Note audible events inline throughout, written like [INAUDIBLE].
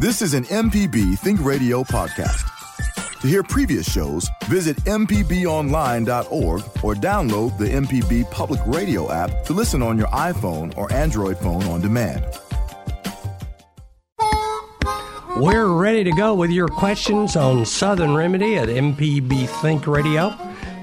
This is an MPB Think Radio podcast. To hear previous shows, visit MPBOnline.org or download the MPB Public Radio app to listen on your iPhone or Android phone on demand. We're ready to go with your questions on Southern Remedy at MPB Think Radio.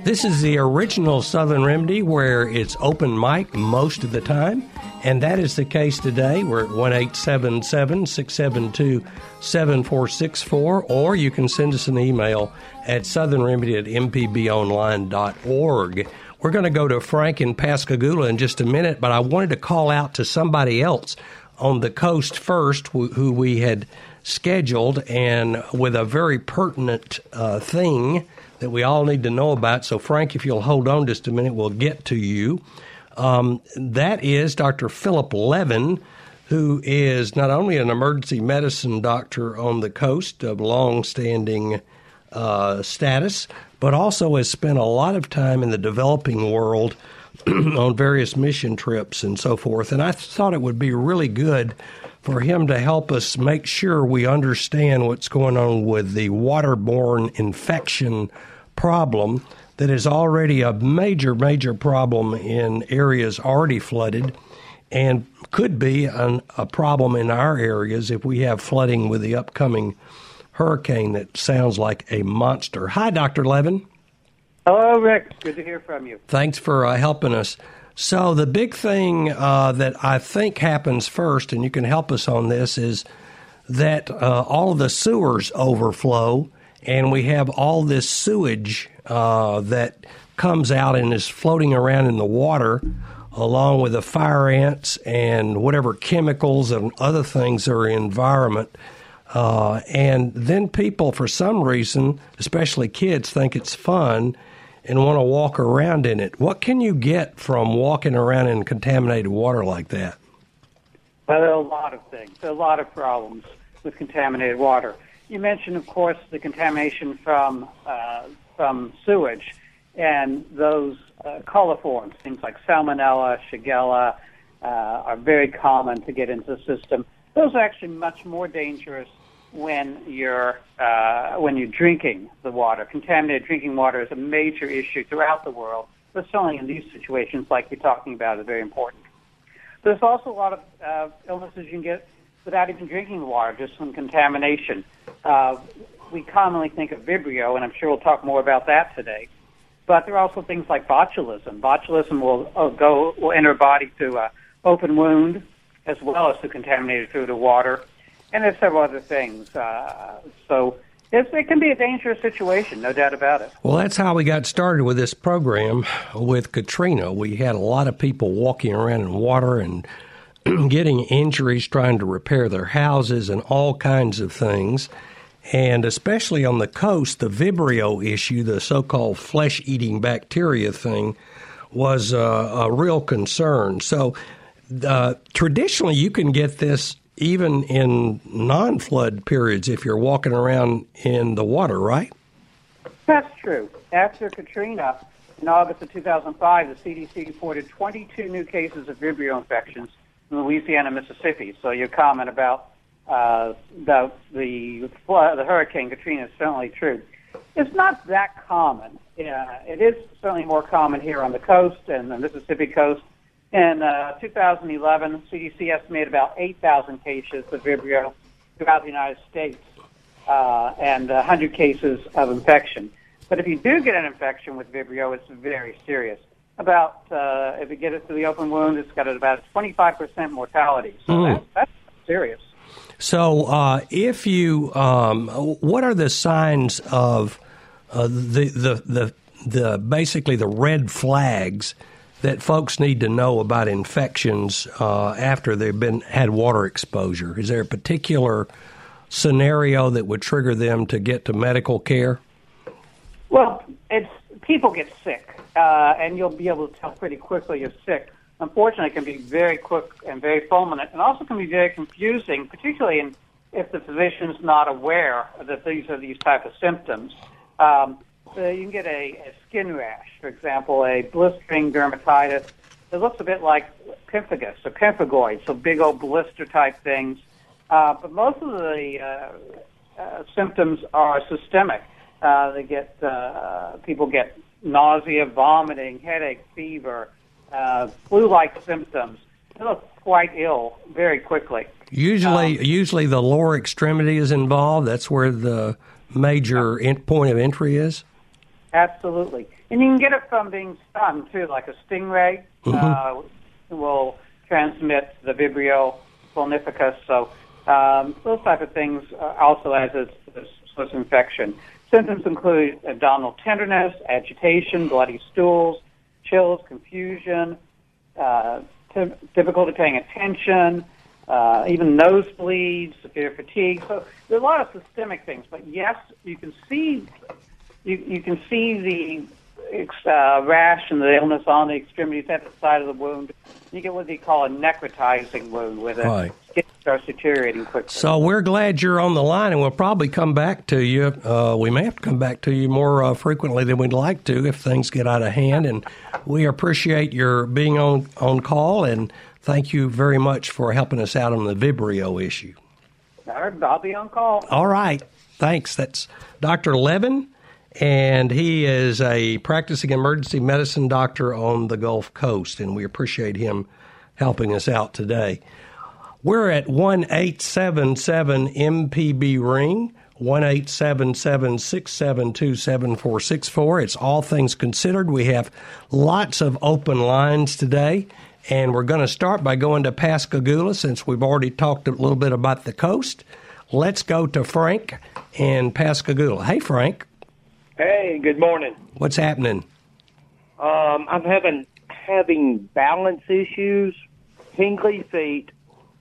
This is the original Southern Remedy where it's open mic most of the time, and that is the case today. We're at 1 672 7464, or you can send us an email at southernremedy at mpbonline.org. We're going to go to Frank in Pascagoula in just a minute, but I wanted to call out to somebody else on the coast first who we had scheduled and with a very pertinent uh, thing that we all need to know about. So, Frank, if you'll hold on just a minute, we'll get to you. Um, that is Dr. Philip Levin, who is not only an emergency medicine doctor on the coast of long-standing uh, status, but also has spent a lot of time in the developing world [CLEARS THROAT] on various mission trips and so forth. And I thought it would be really good for him to help us make sure we understand what's going on with the waterborne infection problem that is already a major, major problem in areas already flooded and could be an, a problem in our areas if we have flooding with the upcoming hurricane that sounds like a monster. Hi, Dr. Levin. Hello, Rick. Good to hear from you. Thanks for uh, helping us. So, the big thing uh, that I think happens first, and you can help us on this, is that uh, all of the sewers overflow, and we have all this sewage uh, that comes out and is floating around in the water, along with the fire ants and whatever chemicals and other things are in the environment. Uh, and then people, for some reason, especially kids, think it's fun and want to walk around in it. What can you get from walking around in contaminated water like that? Well, a lot of things. A lot of problems with contaminated water. You mentioned, of course, the contamination from uh, from sewage and those uh, coliforms, things like salmonella, shigella, uh, are very common to get into the system. Those are actually much more dangerous when you're uh, when you're drinking the water. Contaminated drinking water is a major issue throughout the world, but certainly in these situations, like you're talking about, is very important. There's also a lot of uh, illnesses you can get without even drinking the water, just from contamination. Uh, we commonly think of Vibrio, and I'm sure we'll talk more about that today. But there are also things like botulism. Botulism will uh, go will enter a body through an open wound, as well as through contaminated through the water and there's several other things. Uh, so it's, it can be a dangerous situation, no doubt about it. Well, that's how we got started with this program with Katrina. We had a lot of people walking around in water and [CLEARS THROAT] getting injuries trying to repair their houses and all kinds of things. And especially on the coast, the Vibrio issue, the so called flesh eating bacteria thing, was uh, a real concern. So, uh, traditionally, you can get this even in non flood periods if you're walking around in the water, right? That's true. After Katrina, in August of 2005, the CDC reported 22 new cases of Vibrio infections in Louisiana, Mississippi. So your comment about uh, about the flood, the Hurricane Katrina is certainly true. It's not that common. Yeah, it is certainly more common here on the coast and the Mississippi coast in uh, 2011, CDC estimated about 8,000 cases of Vibrio throughout the United States uh, and 100 cases of infection. But if you do get an infection with Vibrio, it's very serious. About uh, if you get it through the open wound, it's got about 25% mortality. So mm. that's, that's serious. So, uh, if you, um, what are the signs of uh, the, the the the basically the red flags that folks need to know about infections uh, after they've been had water exposure? Is there a particular scenario that would trigger them to get to medical care? Well, it's people get sick, uh, and you'll be able to tell pretty quickly you're sick. Unfortunately, it can be very quick and very fulminant, and also can be very confusing, particularly in, if the physician's not aware that these are these type of symptoms. Um, so you can get a, a skin rash, for example, a blistering dermatitis. It looks a bit like pemphigus or pemphigoid, so big old blister type things. Uh, but most of the uh, uh, symptoms are systemic. Uh, they get uh, people get nausea, vomiting, headache, fever, uh, flu-like symptoms. They look quite ill very quickly. Usually, um, usually the lower extremity is involved. That's where the major in, point of entry is. Absolutely, and you can get it from being stung too, like a stingray mm-hmm. uh, will transmit the Vibrio vulnificus. So um, those type of things uh, also as a source infection. Symptoms include abdominal tenderness, agitation, bloody stools, chills, confusion, uh, t- difficulty paying attention, uh, even nosebleeds, severe fatigue. So there are a lot of systemic things. But yes, you can see you, you can see the uh, rash and the illness on the extremities at the side of the wound. You get what they call a necrotizing wound, where it. right. skin starts deteriorating quickly. So we're glad you're on the line, and we'll probably come back to you. Uh, we may have to come back to you more uh, frequently than we'd like to if things get out of hand. And we appreciate your being on on call, and thank you very much for helping us out on the Vibrio issue. I'll be on call. All right. Thanks. That's Dr. Levin and he is a practicing emergency medicine doctor on the Gulf Coast, and we appreciate him helping us out today. We're at 1877 MPB Ring, 1877 672 7464. It's All Things Considered. We have lots of open lines today, and we're going to start by going to Pascagoula since we've already talked a little bit about the coast. Let's go to Frank in Pascagoula. Hey, Frank. Hey, good morning. What's happening? Um, I'm having having balance issues, tingly feet,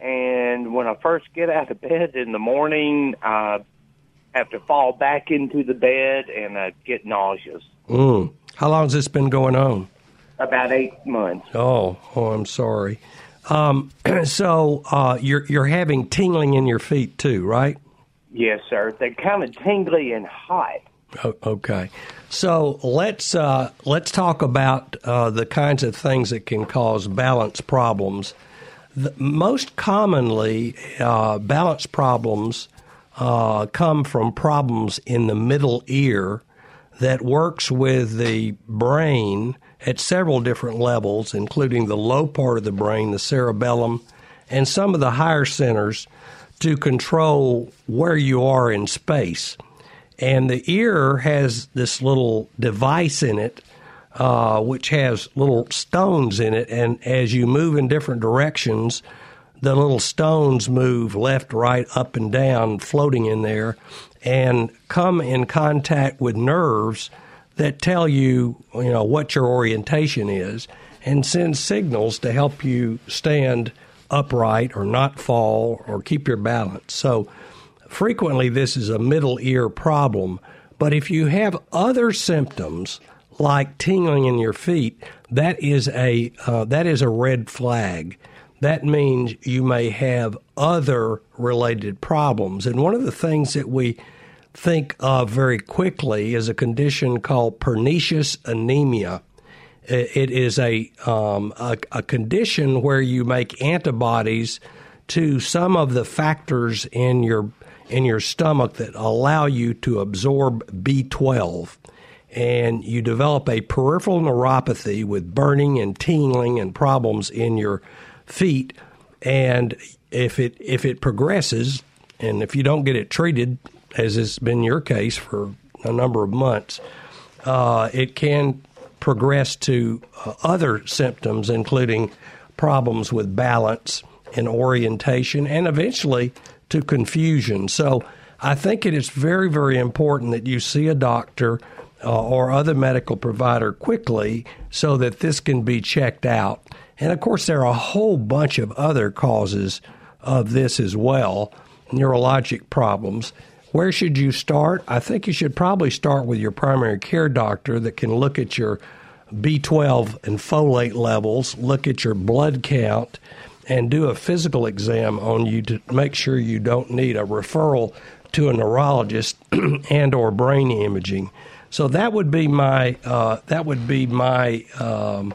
and when I first get out of bed in the morning, I have to fall back into the bed and I get nauseous. Mm. How long has this been going on? About eight months. Oh, oh, I'm sorry. Um, [CLEARS THROAT] so uh, you're you're having tingling in your feet too, right? Yes, sir. They're kind of tingly and hot. Okay, so let's uh, let's talk about uh, the kinds of things that can cause balance problems. The, most commonly, uh, balance problems uh, come from problems in the middle ear that works with the brain at several different levels, including the low part of the brain, the cerebellum, and some of the higher centers to control where you are in space. And the ear has this little device in it, uh, which has little stones in it. And as you move in different directions, the little stones move left, right, up, and down, floating in there, and come in contact with nerves that tell you, you know, what your orientation is, and send signals to help you stand upright or not fall or keep your balance. So frequently this is a middle ear problem. But if you have other symptoms like tingling in your feet, that is a uh, that is a red flag. That means you may have other related problems. And one of the things that we think of very quickly is a condition called pernicious anemia. It is a, um, a, a condition where you make antibodies to some of the factors in your in your stomach that allow you to absorb B12. And you develop a peripheral neuropathy with burning and tingling and problems in your feet. And if it if it progresses, and if you don't get it treated, as has been your case for a number of months, uh, it can progress to uh, other symptoms, including problems with balance and orientation, and eventually to confusion. So I think it is very, very important that you see a doctor uh, or other medical provider quickly so that this can be checked out. And of course, there are a whole bunch of other causes of this as well neurologic problems. Where should you start? I think you should probably start with your primary care doctor that can look at your B12 and folate levels, look at your blood count, and do a physical exam on you to make sure you don't need a referral to a neurologist [CLEARS THROAT] and or brain imaging. So that would be my uh, that would be my um,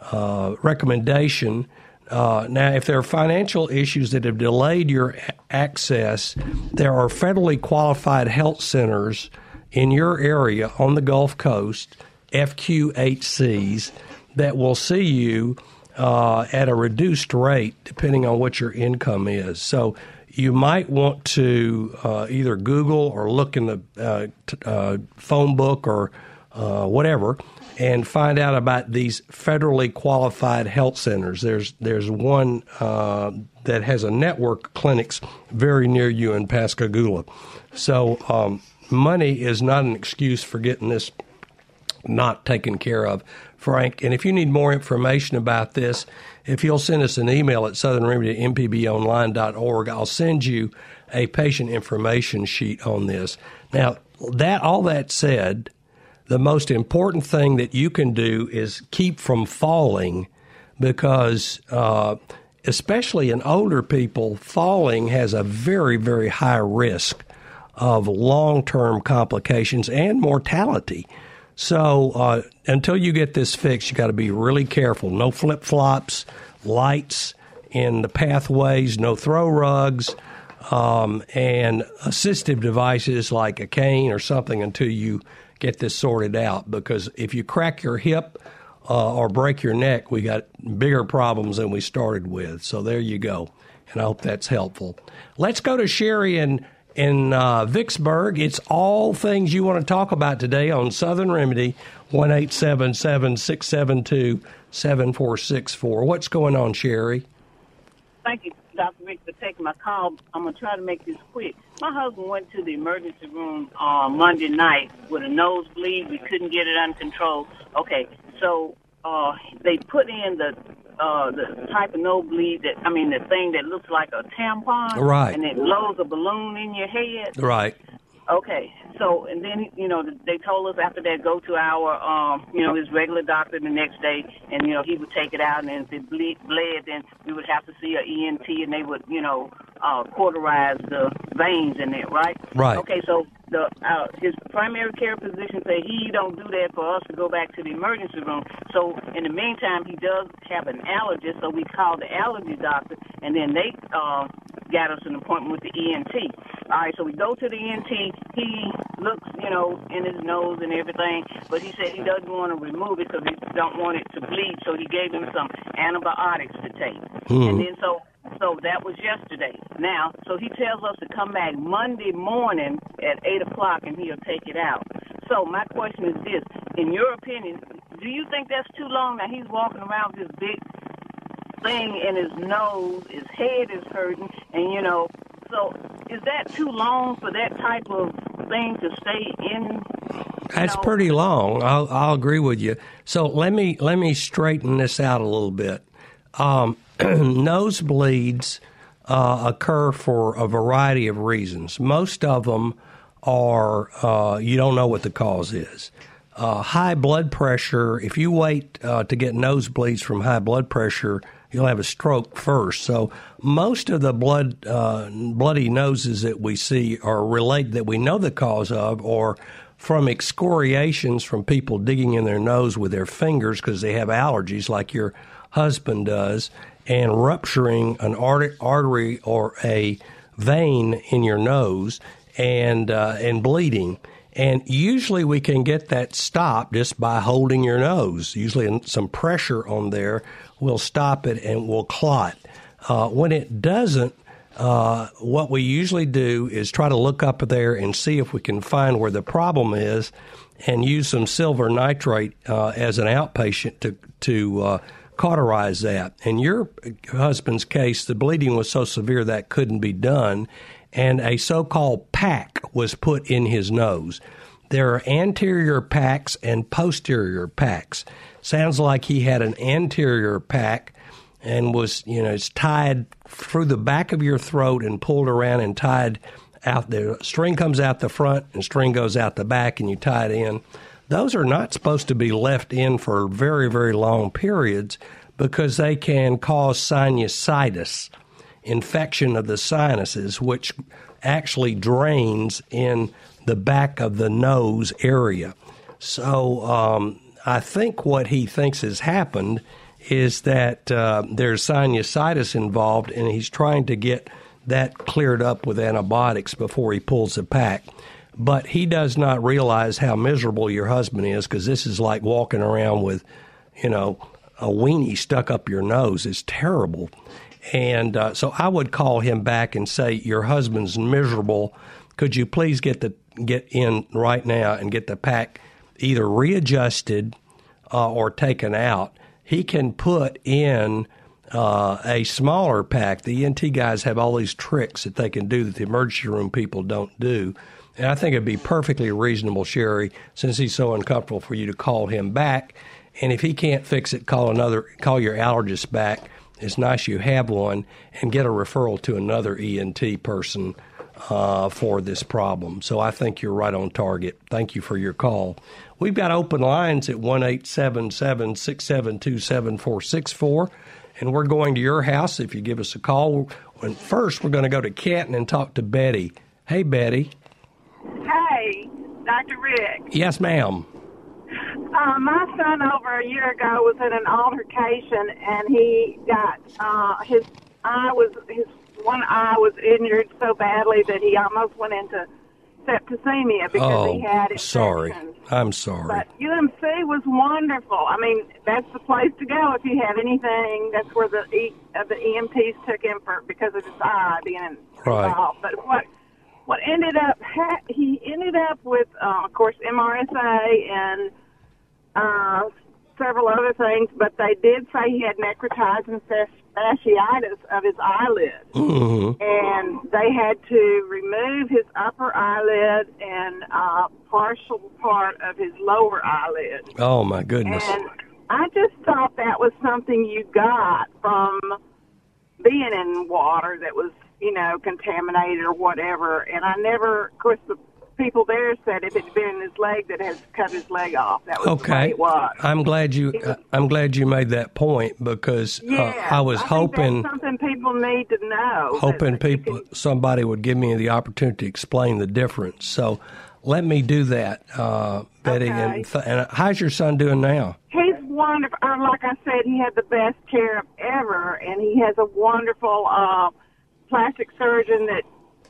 uh, recommendation. Uh, now, if there are financial issues that have delayed your access, there are federally qualified health centers in your area on the Gulf Coast, FQHCs, that will see you uh, at a reduced rate depending on what your income is. So you might want to uh, either Google or look in the uh, t- uh, phone book or uh, whatever and find out about these federally qualified health centers. There's there's one uh, that has a network of clinics very near you in Pascagoula. So um, money is not an excuse for getting this not taken care of, Frank. And if you need more information about this, if you'll send us an email at mpbonline.org, I'll send you a patient information sheet on this. Now, that all that said, the most important thing that you can do is keep from falling because uh, especially in older people, falling has a very, very high risk of long term complications and mortality. So uh, until you get this fixed, you got to be really careful. No flip flops, lights in the pathways, no throw rugs, um, and assistive devices like a cane or something until you get this sorted out. Because if you crack your hip uh, or break your neck, we got bigger problems than we started with. So there you go. And I hope that's helpful. Let's go to Sherry and in uh, Vicksburg. It's all things you want to talk about today on Southern Remedy, 1 672 7464. What's going on, Sherry? Thank you, Dr. Rick, for taking my call. I'm going to try to make this quick. My husband went to the emergency room on Monday night with a nosebleed. We couldn't get it under control. Okay, so uh, they put in the uh, the type of no bleed that I mean the thing that looks like a tampon, right? And it blows a balloon in your head, right? Okay, so and then you know they told us after that go to our um you know his regular doctor the next day, and you know he would take it out, and if it bled, bled then we would have to see an ENT, and they would you know uh, cauterize the veins in it, right? Right. Okay, so the uh, his primary care physician said he don't do that for us to go back to the emergency room. So in the meantime, he does have an allergist, so we called the allergy doctor, and then they uh, got us an appointment with the ENT. All right, so we go to the ENT. He looks, you know, in his nose and everything, but he said he doesn't want to remove it because he don't want it to bleed. So he gave him some antibiotics to take, hmm. and then so so that was yesterday. Now, so he tells us to come back Monday morning at 8 o'clock and he'll take it out. So my question is this. In your opinion, do you think that's too long? Now he's walking around with this big thing in his nose, his head is hurting, and you know, so is that too long for that type of thing to stay in? That's know? pretty long. I'll, I'll agree with you. So let me let me straighten this out a little bit. Um, [CLEARS THROAT] nosebleeds uh, occur for a variety of reasons. Most of them are uh, you don't know what the cause is. Uh, high blood pressure, if you wait uh, to get nosebleeds from high blood pressure, you'll have a stroke first. So most of the blood uh, bloody noses that we see are related that we know the cause of or from excoriations from people digging in their nose with their fingers because they have allergies like your husband does and rupturing an artery or a vein in your nose and uh, and bleeding. And usually we can get that stopped just by holding your nose. Usually some pressure on there will stop it and will clot. Uh, when it doesn't, uh, what we usually do is try to look up there and see if we can find where the problem is and use some silver nitrate uh, as an outpatient to, to uh, cauterize that. In your husband's case, the bleeding was so severe that couldn't be done, and a so called pack was put in his nose. there are anterior packs and posterior packs. Sounds like he had an anterior pack and was, you know, it's tied through the back of your throat and pulled around and tied out the string comes out the front and string goes out the back and you tie it in. Those are not supposed to be left in for very, very long periods because they can cause sinusitis, infection of the sinuses, which actually drains in the back of the nose area. So um, I think what he thinks has happened is that uh, there's sinusitis involved, and he's trying to get that cleared up with antibiotics before he pulls the pack. But he does not realize how miserable your husband is because this is like walking around with, you know, a weenie stuck up your nose. It's terrible. And uh, so I would call him back and say, Your husband's miserable. Could you please get the get in right now and get the pack either readjusted uh, or taken out? He can put in uh, a smaller pack. The ENT guys have all these tricks that they can do that the emergency room people don't do. And I think it'd be perfectly reasonable, Sherry, since he's so uncomfortable for you to call him back. And if he can't fix it, call another, call your allergist back. It's nice you have one, and get a referral to another ENT person uh, for this problem. So I think you're right on target. Thank you for your call. We've got open lines at one eight seven seven six seven two seven four six four and we're going to your house if you give us a call. And first, we're going to go to Canton and talk to Betty. Hey, Betty. Hey, Dr. Rick. Yes, ma'am. Uh, my son over a year ago was in an altercation, and he got uh, his eye was his one eye was injured so badly that he almost went into septicemia because oh, he had infections. sorry. I'm sorry. But UMC was wonderful. I mean, that's the place to go if you have anything. That's where the e, uh, the EMTs took him for because of his eye being right. involved. But what what ended up ha- he ended up with, uh, of course, MRSA and uh, several other things. But they did say he had necrotizing fasciitis of his eyelid. Mm-hmm. And they had to remove his upper eyelid and uh, partial part of his lower eyelid. Oh, my goodness. And I just thought that was something you got from being in water that was, you know, contaminated or whatever. And I never, of course, the people there said if it had been in his leg that has cut his leg off. That was okay. it was. I'm glad you. I'm glad you made that point because uh, I was I hoping. something people need to know. Hoping people, can- somebody would give me the opportunity to explain the difference. So, let me do that, uh, Betty. Okay. And, th- and how's your son doing now? He's wonderful. Uh, like I said, he had the best care ever, and he has a wonderful uh, plastic surgeon that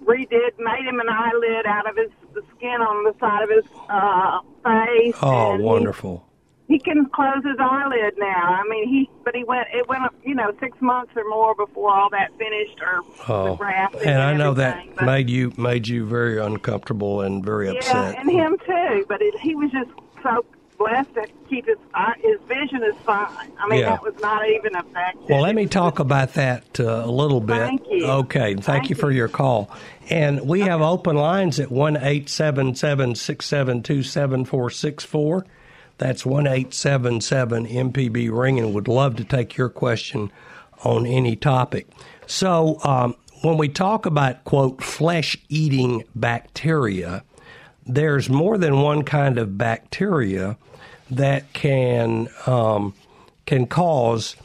redid, made him an eyelid out of his the skin on the side of his uh, face. Oh, and he- wonderful. He, can close his eyelid now. I mean, he but he went. It went, you know, six months or more before all that finished or the Oh, grafting and I know that But- made you made you very uncomfortable and very upset. Yeah, upset. and him too. But it, he was just so blessed to keep his eye, his vision is fine. I mean, Yeah. that was not even affected. Well, let me talk about that uh, a little bit. Thank you. Okay, thank, Thank you for your call. And we have open lines at one eight seven seven six seven two seven four six four. That's one eight seven seven MPB ring, and would love to take your question on any topic. So, um, when we talk about quote flesh eating bacteria, there's more than one kind of bacteria that can um, can cause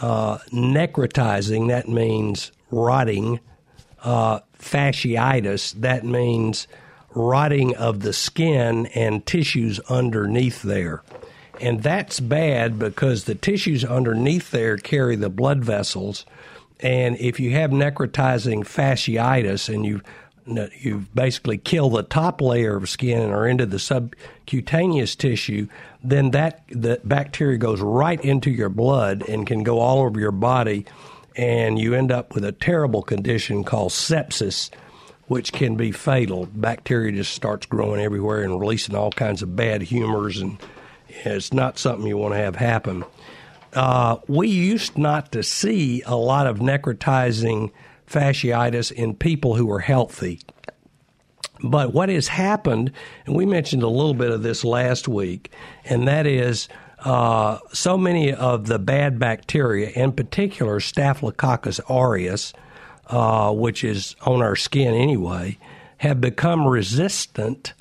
uh, necrotizing. That means rotting. Uh, fasciitis. That means rotting of the skin and tissues underneath there. And that's bad because the tissues underneath there carry the blood vessels. And if you have necrotizing fasciitis and you you've basically killed the top layer of skin and are into the subcutaneous tissue, then that the bacteria goes right into your blood and can go all over your body, and you end up with a terrible condition called sepsis, which can be fatal. Bacteria just starts growing everywhere and releasing all kinds of bad humors, and it's not something you want to have happen. Uh, we used not to see a lot of necrotizing fasciitis in people who were healthy. But what has happened, and we mentioned a little bit of this last week, and that is uh, so many of the bad bacteria, in particular Staphylococcus aureus, uh, which is on our skin anyway, have become resistant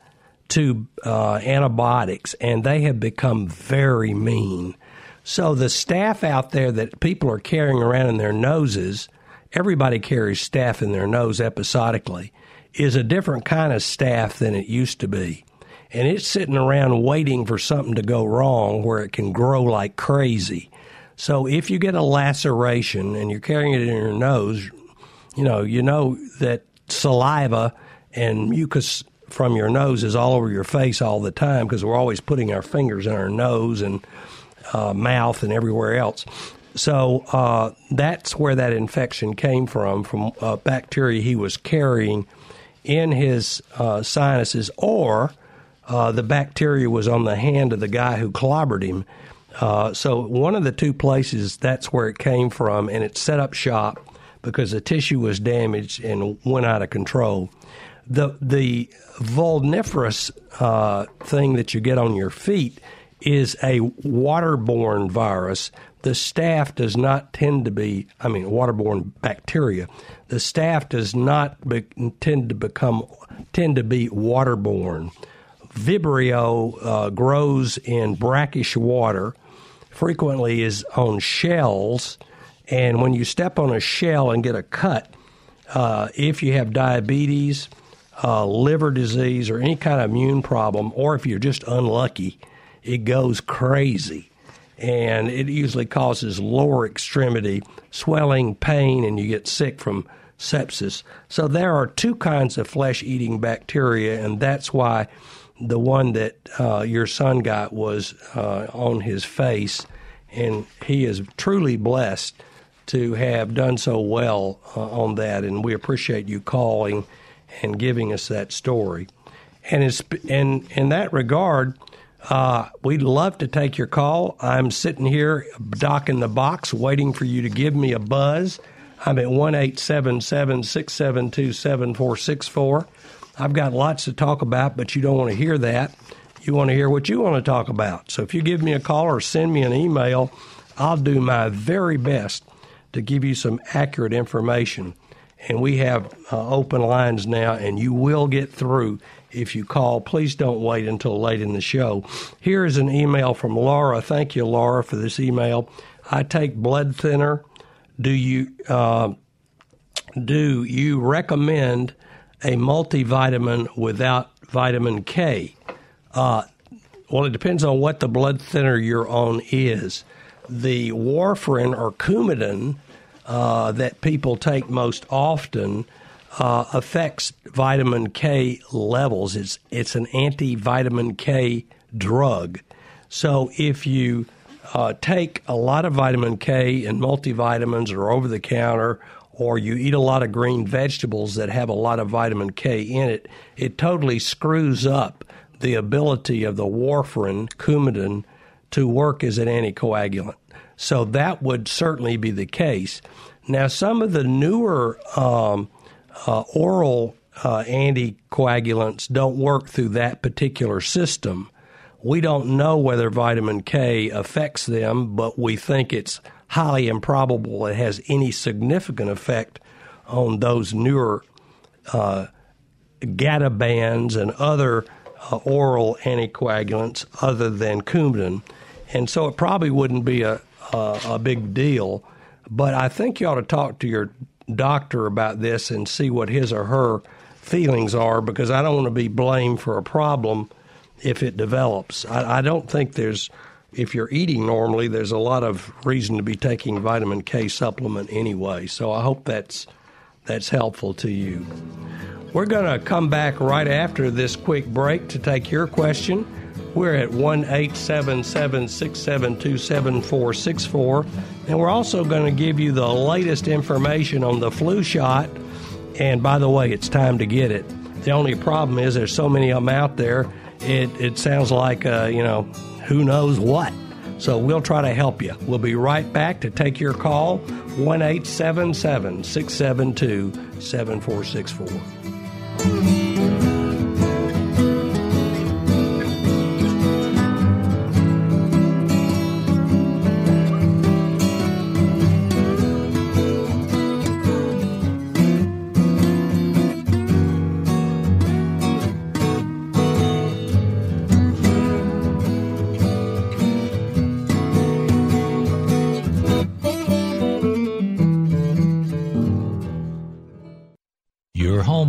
to uh, antibiotics, and they have become very mean. So the staph out there that people are carrying around in their noses, everybody carries staph in their nose episodically, is a different kind of staph than it used to be. And it's sitting around waiting for something to go wrong where it can grow like crazy. So if you get a laceration and you're carrying it in your nose, you know, you know that saliva and mucus from your nose is all over your face all the time because we're always putting our fingers in our nose and uh, mouth and everywhere else. So uh, that's where that infection came from, from bacteria he was carrying in his uh, sinuses, or uh, the bacteria was on the hand of the guy who clobbered him. Uh, so one of the two places that's where it came from, and it set up shop because the tissue was damaged and went out of control. The the vulniferous uh, thing that you get on your feet is a waterborne virus. The staph does not tend to be, I mean, waterborne bacteria. The staph does not be, tend to become, tend to be waterborne. Vibrio uh, grows in brackish water, frequently is on shells, and when you step on a shell and get a cut, uh, if you have diabetes, uh, liver disease, or any kind of immune problem, or if you're just unlucky, it goes crazy. And it usually causes lower extremity swelling, pain, and you get sick from sepsis. So there are two kinds of flesh eating bacteria, and that's why the one that uh, your son got was uh, on his face. And he is truly blessed to have done so well uh, on that. And we appreciate you calling and giving us that story. And in, in that regard, uh, we'd love to take your call. I'm sitting here docking the box waiting for you to give me a buzz. I'm at 1 672 7464. I've got lots to talk about, but you don't want to hear that. You want to hear what you want to talk about. So if you give me a call or send me an email, I'll do my very best to give you some accurate information. And we have uh, open lines now, and you will get through if you call. Please don't wait until late in the show. Here is an email from Laura. Thank you, Laura, for this email. I take blood thinner. Do you uh, do you recommend a multivitamin without vitamin K? Uh, well, it depends on what the blood thinner you're on is. The warfarin or Coumadin uh, that people take most often uh, affects vitamin K levels. It's it's an anti vitamin K drug. So if you uh, take a lot of vitamin K and multivitamins or over the counter, or you eat a lot of green vegetables that have a lot of vitamin K in it, it totally screws up the ability of the warfarin, Coumadin, to work as an anticoagulant. So that would certainly be the case. Now, some of the newer um, uh, oral uh, anticoagulants don't work through that particular system. We don't know whether vitamin K affects them, but we think it's highly improbable it has any significant effect on those newer uh, Gatabans and other uh, oral anticoagulants other than Coumadin. And so it probably wouldn't be a, a, a big deal. But I think you ought to talk to your doctor about this and see what his or her feelings are because I don't want to be blamed for a problem if it develops. I, I don't think there's, if you're eating normally, there's a lot of reason to be taking vitamin K supplement anyway. So I hope that's that's helpful to you. We're going to come back right after this quick break to take your question. We're at 1 877 672 7464. And we're also going to give you the latest information on the flu shot. And by the way, it's time to get it. The only problem is there's so many of them out there, it, it sounds like, uh, you know, who knows what. So we'll try to help you. We'll be right back to take your call 1 877 672 7464.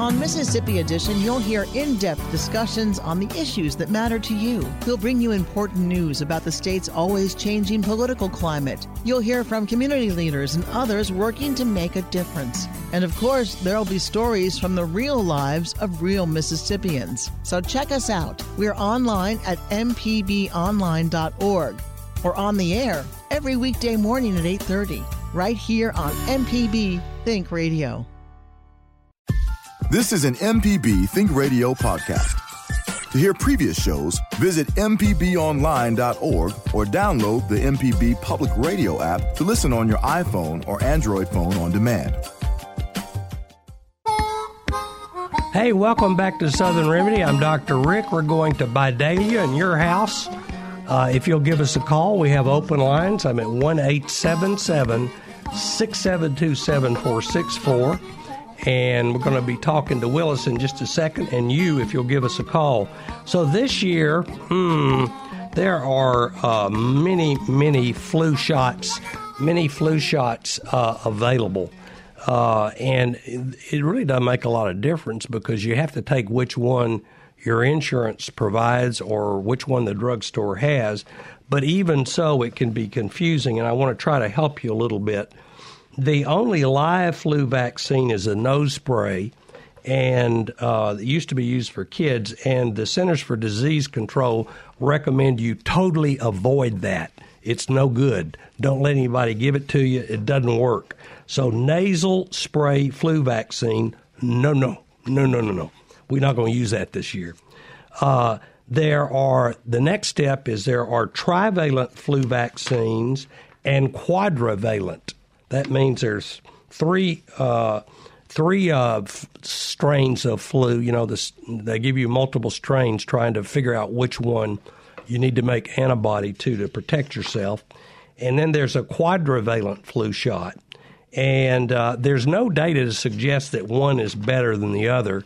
On Mississippi Edition, you'll hear in depth discussions on the issues that matter to you. We'll bring you important news about the state's always changing political climate. You'll hear from community leaders and others working to make a difference. And of course, there'll be stories from the real lives of real Mississippians. So check us out. We're online at mpbonline.org or on the air every weekday morning at 8:30 right here on MPB Think Radio. This is an MPB Think Radio podcast. To hear previous shows, visit MPBOnline.org or download the MPB Public Radio app to listen on your iPhone or Android phone on demand. Hey, welcome back to Southern Remedy. I'm Dr. Rick. We're going to Vidalia in your house. Uh, if you'll give us a call, we have open lines. I'm at 1 877 672 7464 and we're going to be talking to Willis in just a second, and you if you'll give us a call. So this year, hmm, there are uh, many, many flu shots, many flu shots uh, available. Uh, and it really doesn't make a lot of difference because you have to take which one your insurance provides or which one the drugstore has. But even so, it can be confusing, and I want to try to help you a little bit the only live flu vaccine is a nose spray, and uh, it used to be used for kids. And the Centers for Disease Control recommend you totally avoid that. It's no good. Don't let anybody give it to you. It doesn't work. So nasal spray flu vaccine, no, no, no, no, no, no. We're not going to use that this year. Uh, there are the next step is there are trivalent flu vaccines and quadrivalent that means there's three uh, three uh, f- strains of flu. You know, this, they give you multiple strains, trying to figure out which one you need to make antibody to to protect yourself. And then there's a quadrivalent flu shot, and uh, there's no data to suggest that one is better than the other.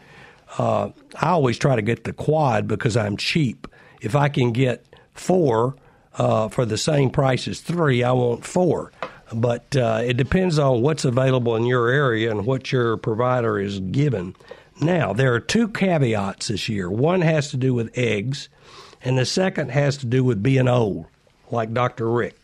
Uh, I always try to get the quad because I'm cheap. If I can get four uh, for the same price as three, I want four but uh, it depends on what's available in your area and what your provider is given. Now, there are two caveats this year. One has to do with eggs, and the second has to do with being old, like Dr. Rick.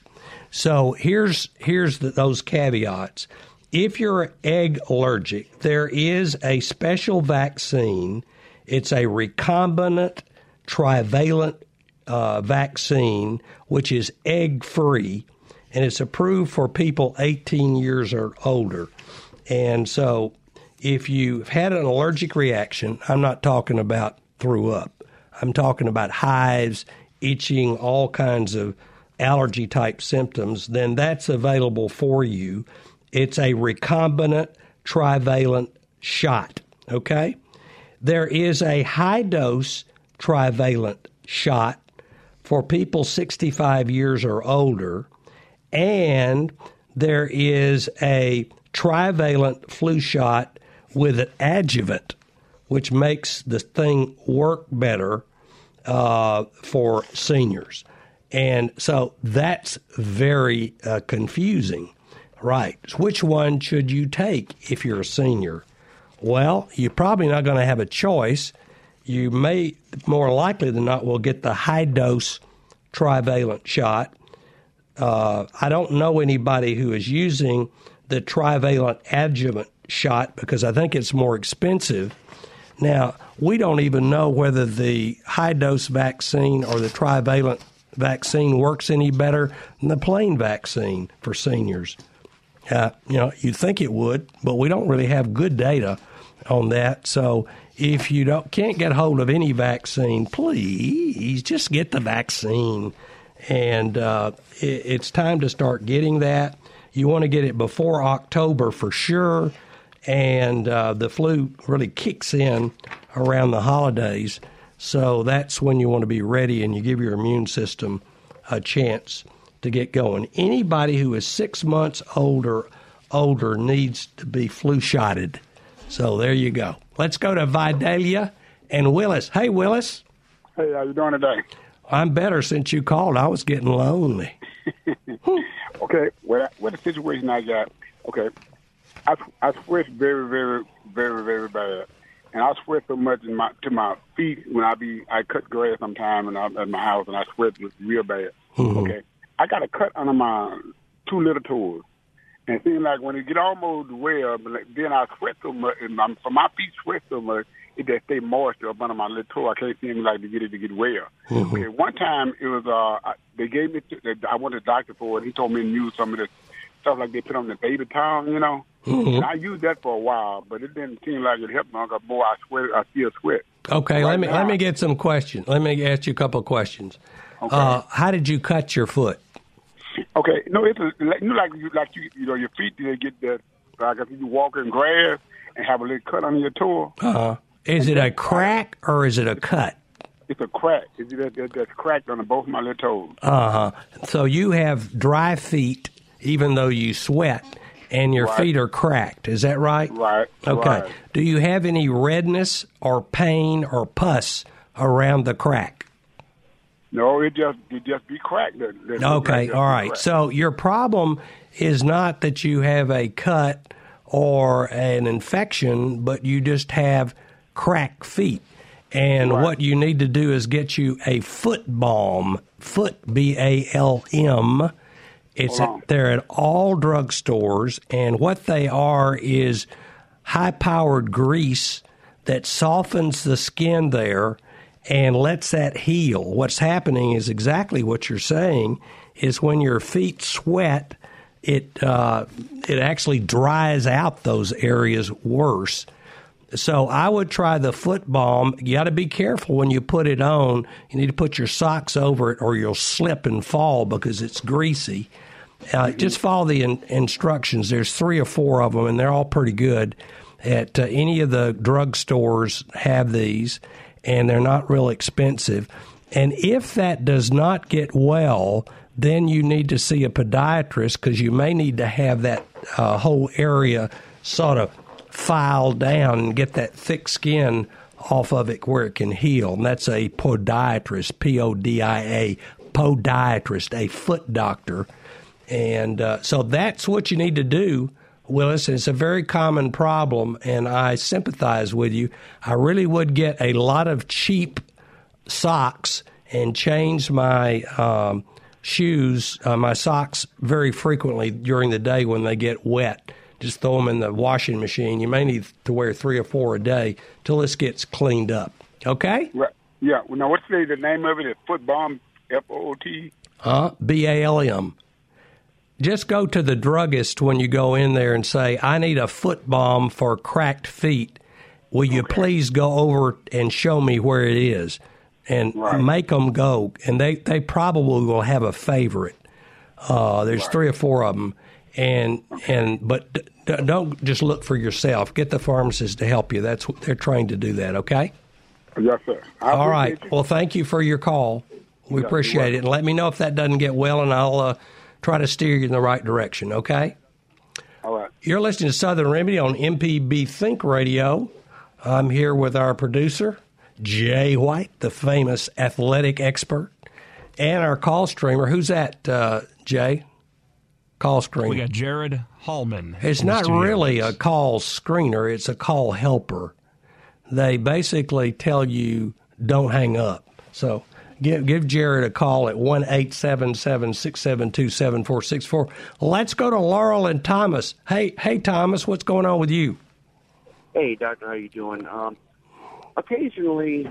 So here's here's the, those caveats. If you're egg allergic, there is a special vaccine. It's a recombinant trivalent uh, vaccine, which is egg free and it's approved for people 18 years or older. And so, if you've had an allergic reaction, I'm not talking about threw up. I'm talking about hives, itching, all kinds of allergy type symptoms, then that's available for you. It's a recombinant trivalent shot, okay? There is a high dose trivalent shot for people 65 years or older and there is a trivalent flu shot with an adjuvant, which makes the thing work better uh, for seniors. And so that's very uh, confusing, right? Which one should you take if you're a senior? Well, you're probably not going to have a choice. You may, more likely than not, will get the high dose trivalent shot uh, I don't know anybody who is using the trivalent adjuvant shot because I think it's more expensive. Now, we don't even know whether the high dose vaccine or the trivalent vaccine works any better than the plain vaccine for seniors. Uh, you know, you'd think it would, but we don't really have good data on that. So if you don't can't get hold of any vaccine, please just get the vaccine and uh, it, it's time to start getting that. You want to get it before October for sure, and uh, the flu really kicks in around the holidays. So that's when you want to be ready and you give your immune system a chance to get going. Anybody who is six months older older needs to be flu shotted. So there you go. Let's go to Vidalia and Willis. Hey, Willis. Hey, how you doing today? I'm better since you called. I was getting lonely. [LAUGHS] okay, what what the situation I got? Okay, I I sweat very very very very bad, and I sweat so much in my to my feet when I be I cut grass sometime and I'm at my house and I sweat real bad. Mm-hmm. Okay, I got a cut under my two little toes. And it seems like when it get almost well, then I sweat so much, and my, for my feet sweat so much, it just stay moist up under my little toe. I can't seem like to get it to get well. Mm-hmm. Okay, one time it was uh they gave me I went to the doctor for it. He told me to use some of the stuff like they put on the baby tongue, you know. Mhm. And I used that for a while, but it didn't seem like it helped me. Because boy, I sweat, I still sweat. Okay, Right let me now- let me get some questions. Let me ask you a couple of questions. Uh, how did you cut your foot? Okay, no, it's a, like, you know, like you like you you know your feet they get that like if you walk in grass and have a little cut on your toe. Uh, is it a crack or is it a cut? It's a crack. It's that, that's cracked on both my little toes. Uh huh. So you have dry feet, even though you sweat, and your Right. feet are cracked. Is that right? Right. Okay. right. Do you have any redness or pain or pus around the crack? No, it just it just be cracked. That, that Okay, that- all right. So your problem is not that you have a cut or an infection, but you just have cracked feet. And what you need to do is get you a foot balm, foot B A L M. It's on. they're at all drugstores, and what they are is high powered grease that softens the skin there and lets that heal. What's happening is exactly what you're saying is when your feet sweat, it uh, it actually dries out those areas worse. So I would try the foot balm. You got to be careful when you put it on. You need to put your socks over it, or you'll slip and fall because it's greasy. Uh, just follow the in- instructions. There's three or four of them, and they're all pretty good. At uh, any of the drugstores have these, and they're not real expensive. And if that does not get well, then you need to see a podiatrist because you may need to have that uh, whole area sort of filed down and get that thick skin off of it where it can heal. And that's a podiatrist, P O D I A, podiatrist, a foot doctor. And uh, so that's what you need to do, Willis. It's a very common problem, and I sympathize with you. I really would get a lot of cheap socks and change my um, shoes, uh, my socks, very frequently during the day when they get wet. Just throw them in the washing machine. You may need to wear three or four a day till this gets cleaned up. Okay? Right. Yeah. Well, now what's the, the name of it? it? Is foot balm, F O O T. Uh, B A L M. Just go to the druggist when you go in there and say, I need a foot balm for cracked feet. Will you please go over and show me where it is? And make them go. And they, they probably will have a favorite. Uh, there's three or four of them. And, and but d- don't just look for yourself. Get the pharmacist to help you. That's what they're trained to do that, okay? Yes, sir. I All right. you. Well, thank you for your call. We Yeah, appreciate it. And let me know if that doesn't get well, and I'll uh, try to steer you in the right direction, okay? All right. You're listening to Southern Remedy on MPB Think Radio. I'm here with our producer, Jay White, the famous athletic expert, and our call streamer. Who's that, uh, Jay? Call screener. We got Jared Hallman. It's not really a call screener, it's a call helper. They basically tell you don't hang up. So give give Jared a call at one eight seven seven six seven two seven four six four. Let's go to Laurel and Thomas. Hey hey Thomas, what's going on with you? Hey, doctor, how you doing? Um, occasionally,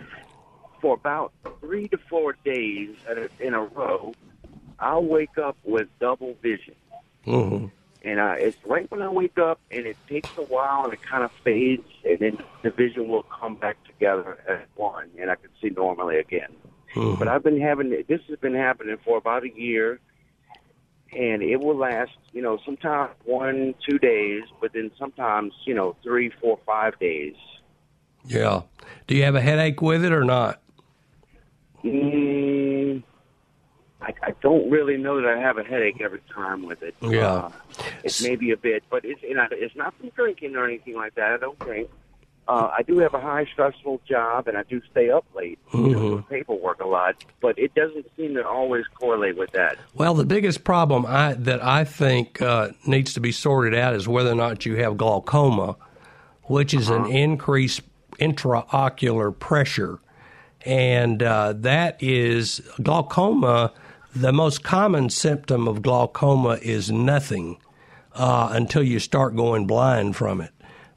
for about three to four days in a row, I'll wake up with double vision, Mm-hmm. and uh, it's right when I wake up, and it takes a while, and it kind of fades, and then the vision will come back together as one, and I can see normally again. Mm-hmm. But I've been having this has been happening for about a year, and it will last, you know, sometimes one, two days, but then sometimes, you know, three, four, five days. Yeah. Do you have a headache with it or not? Mm, I, I don't really know that I have a headache every time with it. Yeah. Uh, it's maybe a bit, but it's you know, it's not from drinking or anything like that. I don't drink. Uh, I do have a high stressful job, and I do stay up late, Mhm. doing paperwork a lot. But it doesn't seem to always correlate with that. Well, the biggest problem I, that I think uh, needs to be sorted out is whether or not you have glaucoma, which is an increased intraocular pressure. And uh, that is glaucoma. The most common symptom of glaucoma is nothing uh, until you start going blind from it.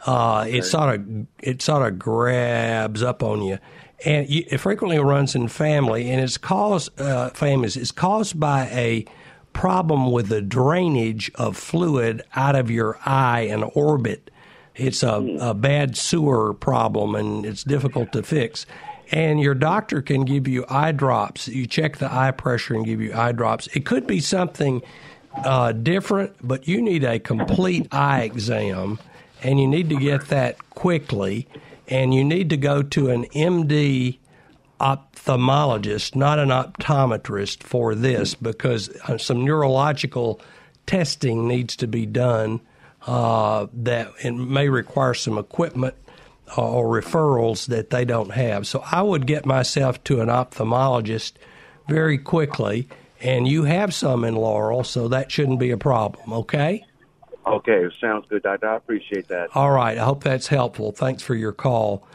Uh, it sort of it sort of grabs up on you, and you, it frequently runs in family, and it's caused uh, famous. It's caused by a problem with the drainage of fluid out of your eye and orbit. It's a, a bad sewer problem, and it's difficult to fix. And your doctor can give you eye drops. You check the eye pressure and give you eye drops. It could be something uh, different, but you need a complete eye exam, and you need to get that quickly. And you need to go to an MD ophthalmologist, not an optometrist, for this because uh, some neurological testing needs to be done. Uh, that it may require some equipment or referrals that they don't have. So I would get myself to an ophthalmologist very quickly, and you have some in Laurel, so that shouldn't be a problem. Okay. Okay, sounds good, Doctor. I appreciate that. All right. I hope that's helpful. Thanks for your call.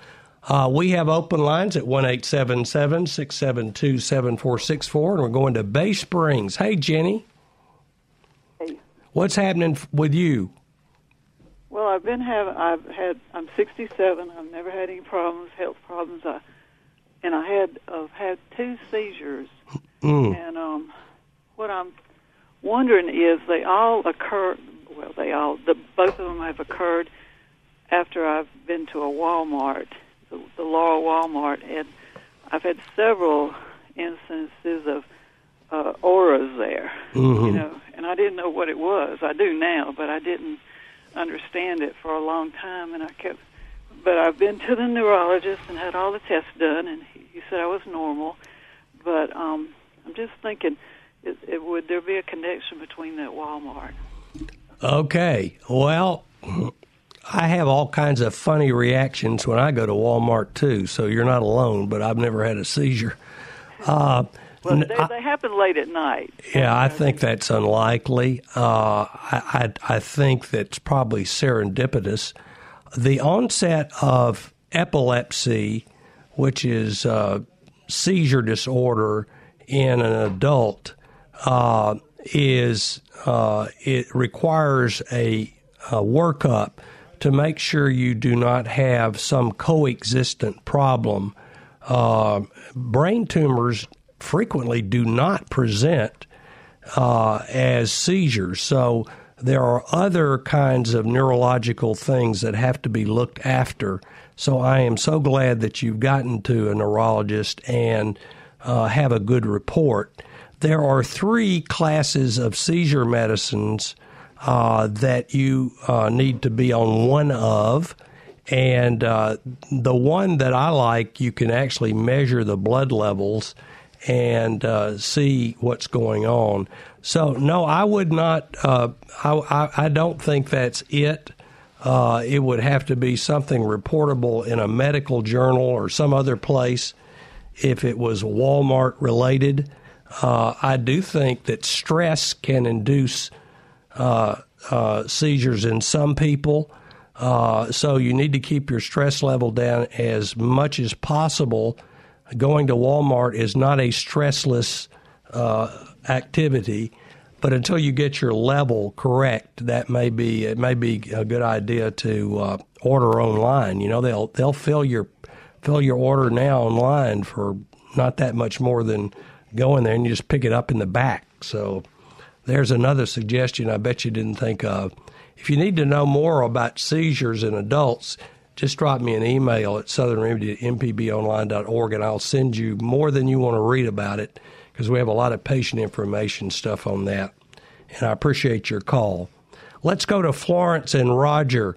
Uh, we have open lines at one eight seven seven six seven two seven four six four, and we're going to Bay Springs. Hey, Jenny. Hey. What's happening with you? Well, I've been having. I've had. I'm 67. I've never had any problems, health problems. I, and I had. I've had two seizures. Mm. And um, what I'm wondering is they all occur. Well, they all. The both of them have occurred after I've been to a Walmart, the, the Laurel Walmart, and I've had several instances of uh, auras there. Mm-hmm. You know, and I didn't know what it was. I do now, but I didn't understand it for a long time, and I kept. But I've been to the neurologist and had all the tests done, and he, he said I was normal. But um, I'm just thinking, is, it, would there be a connection between that Walmart? Okay. Well, I have all kinds of funny reactions when I go to Walmart too, so you're not alone. But I've never had a seizure. Uh, Well, they, I- they happen late at night. Yeah, I think that's unlikely. Uh, I, I, I think that's probably serendipitous. The onset of epilepsy, which is uh, seizure disorder in an adult, uh, is uh, it requires a, a workup to make sure you do not have some coexistent problem. Uh, brain tumors frequently do not present uh, as seizures. So there are other kinds of neurological things that have to be looked after. So I am so glad that you've gotten to a neurologist and uh, have a good report. There are three classes of seizure medicines uh, that you uh, need to be on one of. And uh, the one that I like, you can actually measure the blood levels and uh, see what's going on. So, no, I would not. Uh, I, I, I don't think that's it. Uh, it would have to be something reportable in a medical journal or some other place if it was Walmart related. Uh, I do think that stress can induce uh, uh, seizures in some people. So you need to keep your stress level down as much as possible. Going to Walmart is not a stressless uh, activity, but until you get your level correct, that may be it may be a good idea to uh, order online. You know they'll they'll fill your fill your order now online for not that much more than going there and you just pick it up in the back. So there's another suggestion I bet you didn't think of. If you need to know more about seizures in adults, just drop me an email at southernremedy at mpbonline.org and I'll send you more than you want to read about it because we have a lot of patient information stuff on that. And I appreciate your call. Let's go to Florence and Roger.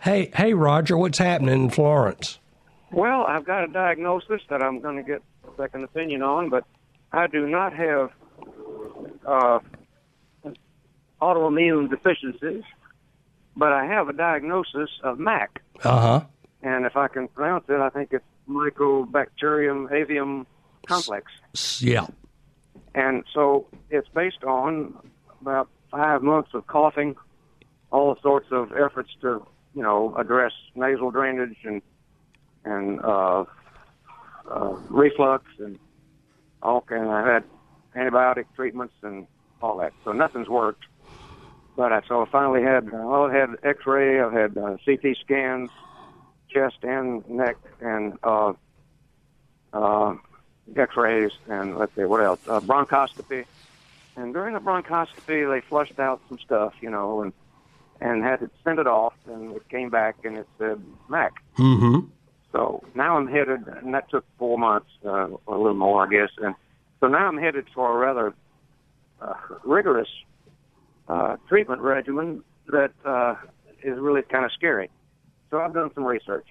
Hey, hey, Roger, what's happening in Florence? Well, I've got a diagnosis that I'm going to get a second opinion on, but I do not have uh, autoimmune deficiencies, but I have a diagnosis of MAC. Uh huh. And if I can pronounce it, I think it's Mycobacterium avium complex. Yeah. And so it's based on about five months of coughing, all sorts of efforts to, you know, address nasal drainage and and uh, uh, reflux and all kind. I had antibiotic treatments and all that. So nothing's worked. But I so I finally had well, I had X-ray, I've had uh, CT scans, chest and neck, and uh, uh, X-rays, and let's see what else, uh, bronchoscopy. And during the bronchoscopy, they flushed out some stuff, you know, and and had to send it off, and it came back and it said MAC. Mm-hmm. So now I'm headed, and that took four months, uh, a little more, I guess. And so now I'm headed for a rather uh, rigorous uh, treatment regimen that uh, is really kind of scary. So I've done some research,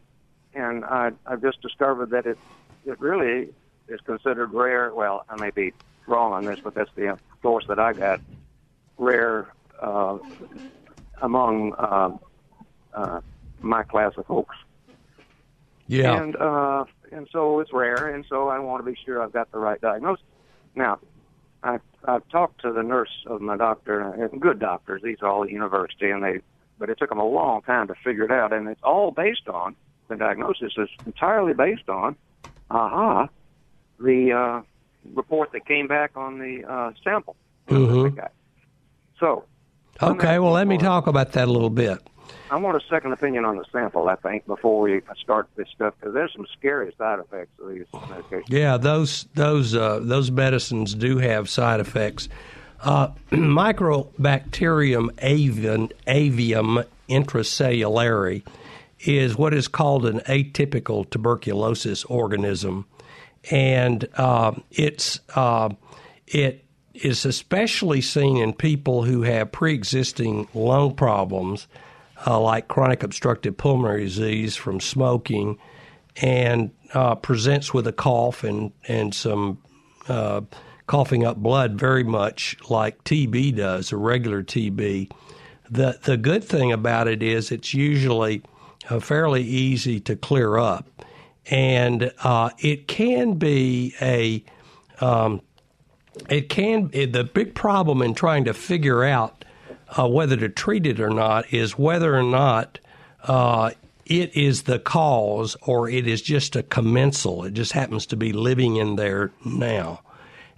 and I, I've just discovered that it it really is considered rare. Well, I may be wrong on this, but that's the source that I got. Rare uh, among uh, uh, my class of folks. Yeah. And uh, and so it's rare, and so I want to be sure I've got the right diagnosis. Now, I I've talked to the nurse of my doctor, and good doctors. These are all at university, and they, but it took them a long time to figure it out, and it's all based on the diagnosis is entirely based on, aha, the uh, report that came back on the uh, sample. Mm-hmm. So Okay, well, let me talk about that a little bit. I want a second opinion on the sample. I think before we start this stuff because there's some scary side effects of these medications. Yeah, those those uh, those medicines do have side effects. Uh, [CLEARS THROAT] Mycobacterium avium, avium is what is called an atypical tuberculosis organism, and uh, it's uh, it is especially seen in people who have pre-existing lung problems uh, like chronic obstructive pulmonary disease from smoking, and uh, presents with a cough and and some uh, coughing up blood, very much like TB does, a regular TB. The the good thing about it is it's usually uh, fairly easy to clear up, and uh, it can be a um, it can it, the big problem in trying to figure out uh, whether to treat it or not is whether or not uh, it is the cause or it is just a commensal. It just happens to be living in there now.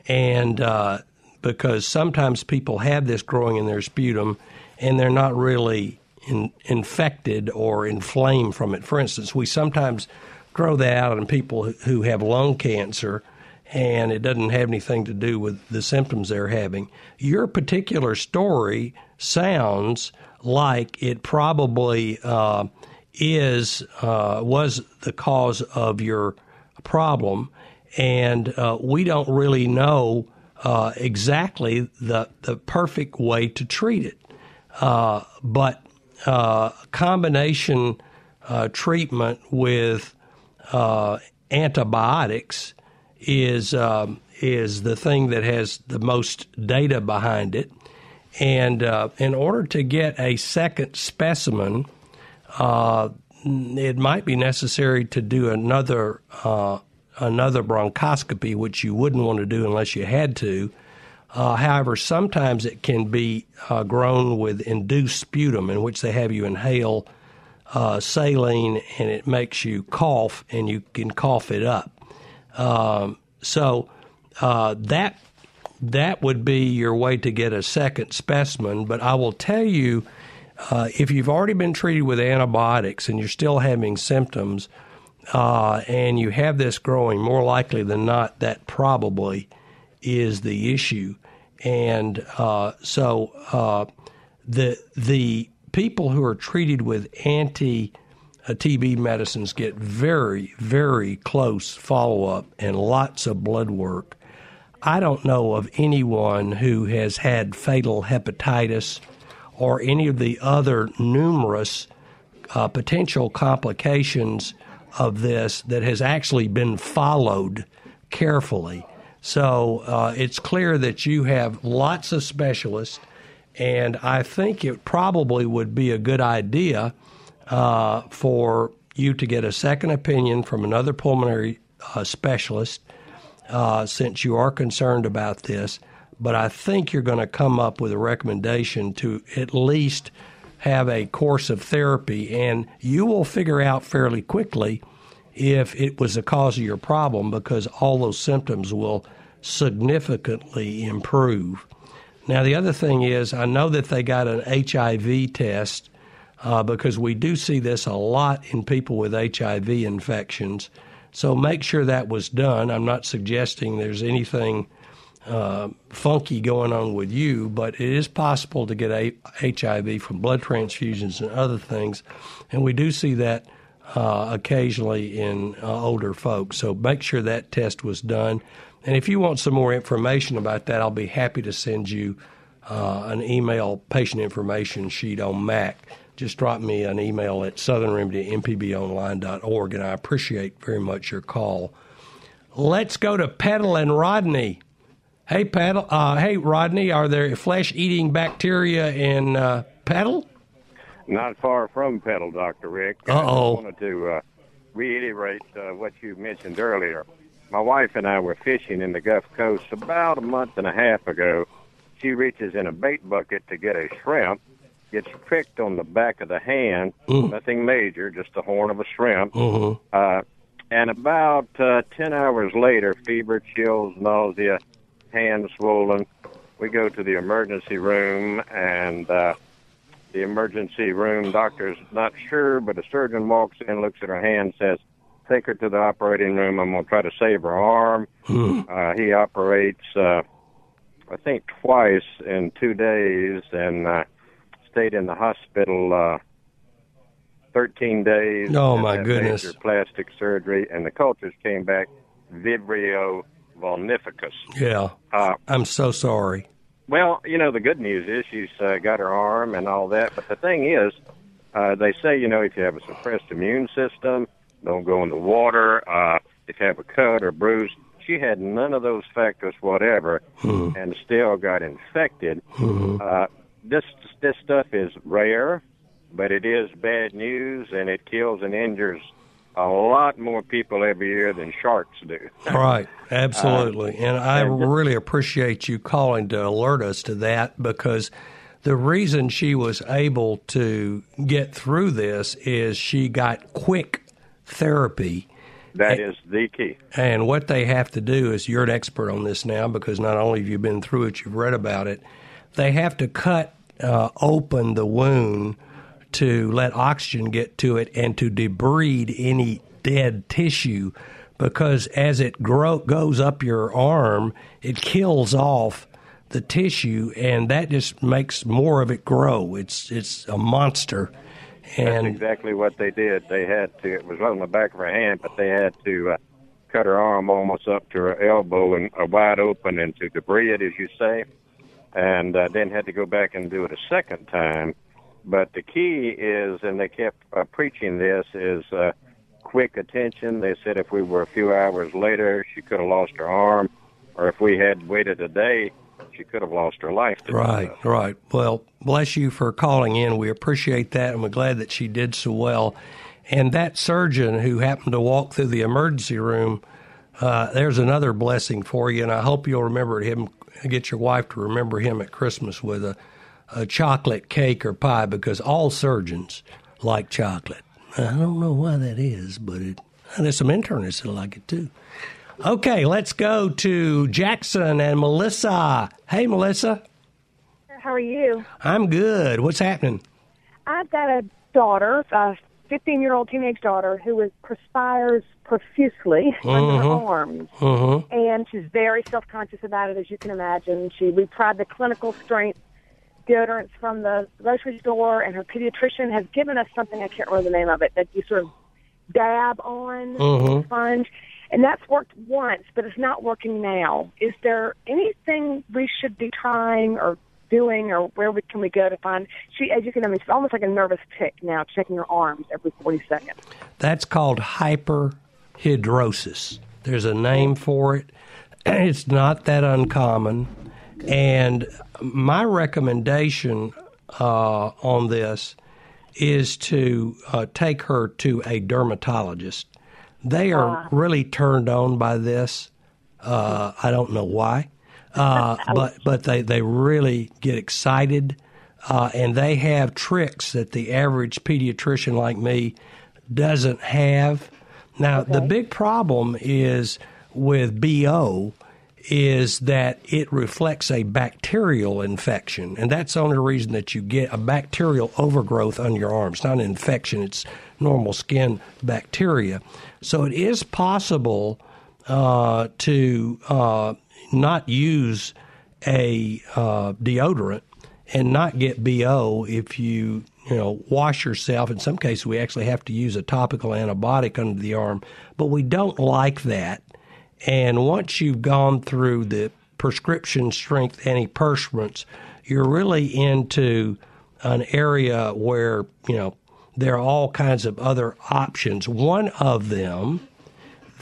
And uh, because sometimes people have this growing in their sputum and they're not really in, infected or inflamed from it. For instance, we sometimes grow that out in people who, who have lung cancer and it doesn't have anything to do with the symptoms they're having. Your particular story sounds like it probably uh, is uh, was the cause of your problem, and uh, we don't really know uh, exactly the the perfect way to treat it. Uh, but uh, combination treatment with antibiotics is um, is the thing that has the most data behind it. And uh, in order to get a second specimen, uh, it might be necessary to do another uh, another bronchoscopy, which you wouldn't want to do unless you had to. Uh, however, sometimes it can be uh, grown with induced sputum, in which they have you inhale uh, saline and it makes you cough, and you can cough it up. Um, so uh, that that would be your way to get a second specimen. But I will tell you, uh, if you've already been treated with antibiotics and you're still having symptoms, uh, and you have this growing, more likely than not, that probably is the issue. And uh, so uh, the the people who are treated with anti TB medicines get very, very close follow up and lots of blood work. I don't know of anyone who has had fatal hepatitis or any of the other numerous uh, potential complications of this that has actually been followed carefully. So uh, it's clear that you have lots of specialists, and I think it probably would be a good idea uh, for you to get a second opinion from another pulmonary uh, specialist uh, since you are concerned about this. But I think you're going to come up with a recommendation to at least have a course of therapy, and you will figure out fairly quickly if it was the cause of your problem because all those symptoms will significantly improve. Now, the other thing is, I know that they got an HIV test uh, because we do see this a lot in people with HIV infections. So make sure that was done. I'm not suggesting there's anything uh, funky going on with you, but it is possible to get a- HIV from blood transfusions and other things. And we do see that uh, occasionally in uh, older folks. So make sure that test was done. And if you want some more information about that, I'll be happy to send you uh, an email patient information sheet on MAC. Just drop me an email at southernremedy at mpbonline.org, and I appreciate very much your call. Let's go to Petal and Rodney. Hey, Petal. Uh, hey, Rodney. Are there flesh-eating bacteria in uh, Petal? Not far from Petal, Dr. Rick. Uh-oh. I wanted to uh, reiterate uh, what you mentioned earlier. My wife and I were fishing in the Gulf Coast about a month and a half ago. She reaches in a bait bucket to get a shrimp, gets pricked on the back of the hand, Mm. nothing major, just the horn of a shrimp. Mhm. Uh, and about uh, 10 hours later, fever, chills, nausea, hand swollen. We go to the emergency room, and uh, the emergency room doctor's not sure, but a surgeon walks in, looks at her hand, says, Take her to the operating room. I'm going to try to save her arm. uh, he operates, uh, I think, twice in two days and uh, stayed in the hospital uh, 13 days. Oh, my goodness. Major plastic surgery, and the cultures came back Vibrio vulnificus. Yeah. Uh, I'm so sorry. well, you know, the good news is she's uh, got her arm and all that. But the thing is, uh, they say, you know, if you have a suppressed immune system, don't go in the water. Uh, if you have a cut or bruise, she had none of those factors whatever, and still got infected. Uh, this this stuff is rare, but it is bad news, and it kills and injures a lot more people every year than sharks do. Right, [LAUGHS] absolutely. Uh, and I really appreciate you calling to alert us to that because the reason she was able to get through this is she got quick therapy. That is the key. And what they have to do is you're an expert on this now because not only have you been through it, you've read about it. They have to cut uh, open the wound to let oxygen get to it and to debride any dead tissue because as it grow, goes up your arm, it kills off the tissue and that just makes more of it grow. It's it's a monster. That's And exactly what they did. They had to. It was on the back of her hand, but they had to uh, cut her arm almost up to her elbow and uh, wide open and to debris it, as you say, and uh, then had to go back and do it a second time. But the key is, and they kept uh, preaching this, is uh, quick attention. They said if we were a few hours later, she could have lost her arm, or if we had waited a day, she could have lost her life. Right, right. Well, bless you for calling in. We appreciate that, and we're glad that she did so well. And that surgeon who happened to walk through the emergency room, uh, there's another blessing for you, and I hope you'll remember him. Get your wife to remember him at Christmas with a, a chocolate cake or pie, because all surgeons like chocolate. I don't know why that is, but it, there's some internists that like it too. Okay, let's go to Jackson and Melissa. Hey, Melissa. How are you? I'm good. What's happening? I've got a daughter, a 15 year old teenage daughter, who is perspires profusely under her arms. Mm-hmm. And she's very self conscious about it, as you can imagine. She we tried the clinical strength deodorants from the grocery store, and her pediatrician has given us something I can't remember the name of it that you sort of dab on Mhm. sponge, and that's worked once, but it's not working now. Is there anything we should be trying or doing, or where we, can we go to find? She, as you can imagine, she's almost like a nervous tic now, checking her arms every forty seconds. That's called hyperhidrosis. There's a name for it. [CLEARS THROAT] it's not that uncommon. And my recommendation uh, on this is to uh, take her to a dermatologist. They are Ah. really turned on by this. Uh, I don't know why, uh, [LAUGHS] but but they, they really get excited, uh, and they have tricks that the average pediatrician like me doesn't have. Now the big problem is with BO is that it reflects a bacterial infection, and that's the only reason that you get a bacterial overgrowth on your arm. It's not an infection; it's normal skin bacteria. So it is possible uh, to uh, not use a uh, deodorant and not get BO if you you know wash yourself. In some cases, we actually have to use a topical antibiotic under the arm, but we don't like that. And once you've gone through the prescription strength antiperspirants, you're really into an area where you know there are all kinds of other options. One of them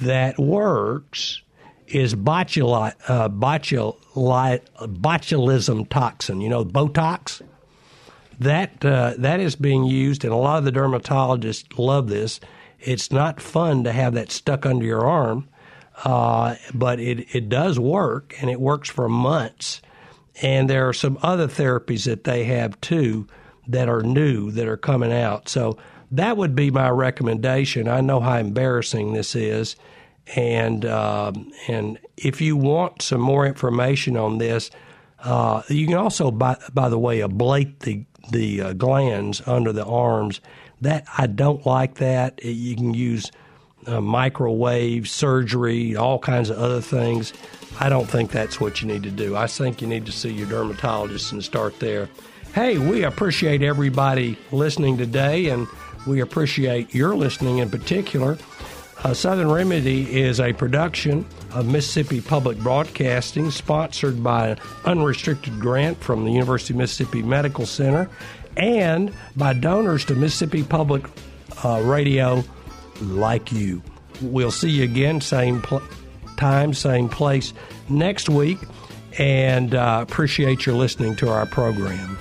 that works is uh, botuli- botulism toxin. You know, Botox. That uh, that is being used, and a lot of the dermatologists love this. It's not fun to have that stuck under your arm, uh, but it it does work, and it works for months. And there are some other therapies that they have too that are new that are coming out. So that would be my recommendation. I know how embarrassing this is, and um, and if you want some more information on this, uh, you can also, by by the way, ablate the the uh, glands under the arms. That I don't like that. You can use uh, microwave surgery, all kinds of other things. I don't think that's what you need to do. I think you need to see your dermatologist and start there. Hey, we appreciate everybody listening today, and we appreciate your listening in particular. Uh, Southern Remedy is a production of Mississippi Public Broadcasting, sponsored by an unrestricted grant from the University of Mississippi Medical Center and by donors to Mississippi Public uh, Radio like you. We'll see you again, same pl- time, same place next week, and uh, appreciate your listening to our program.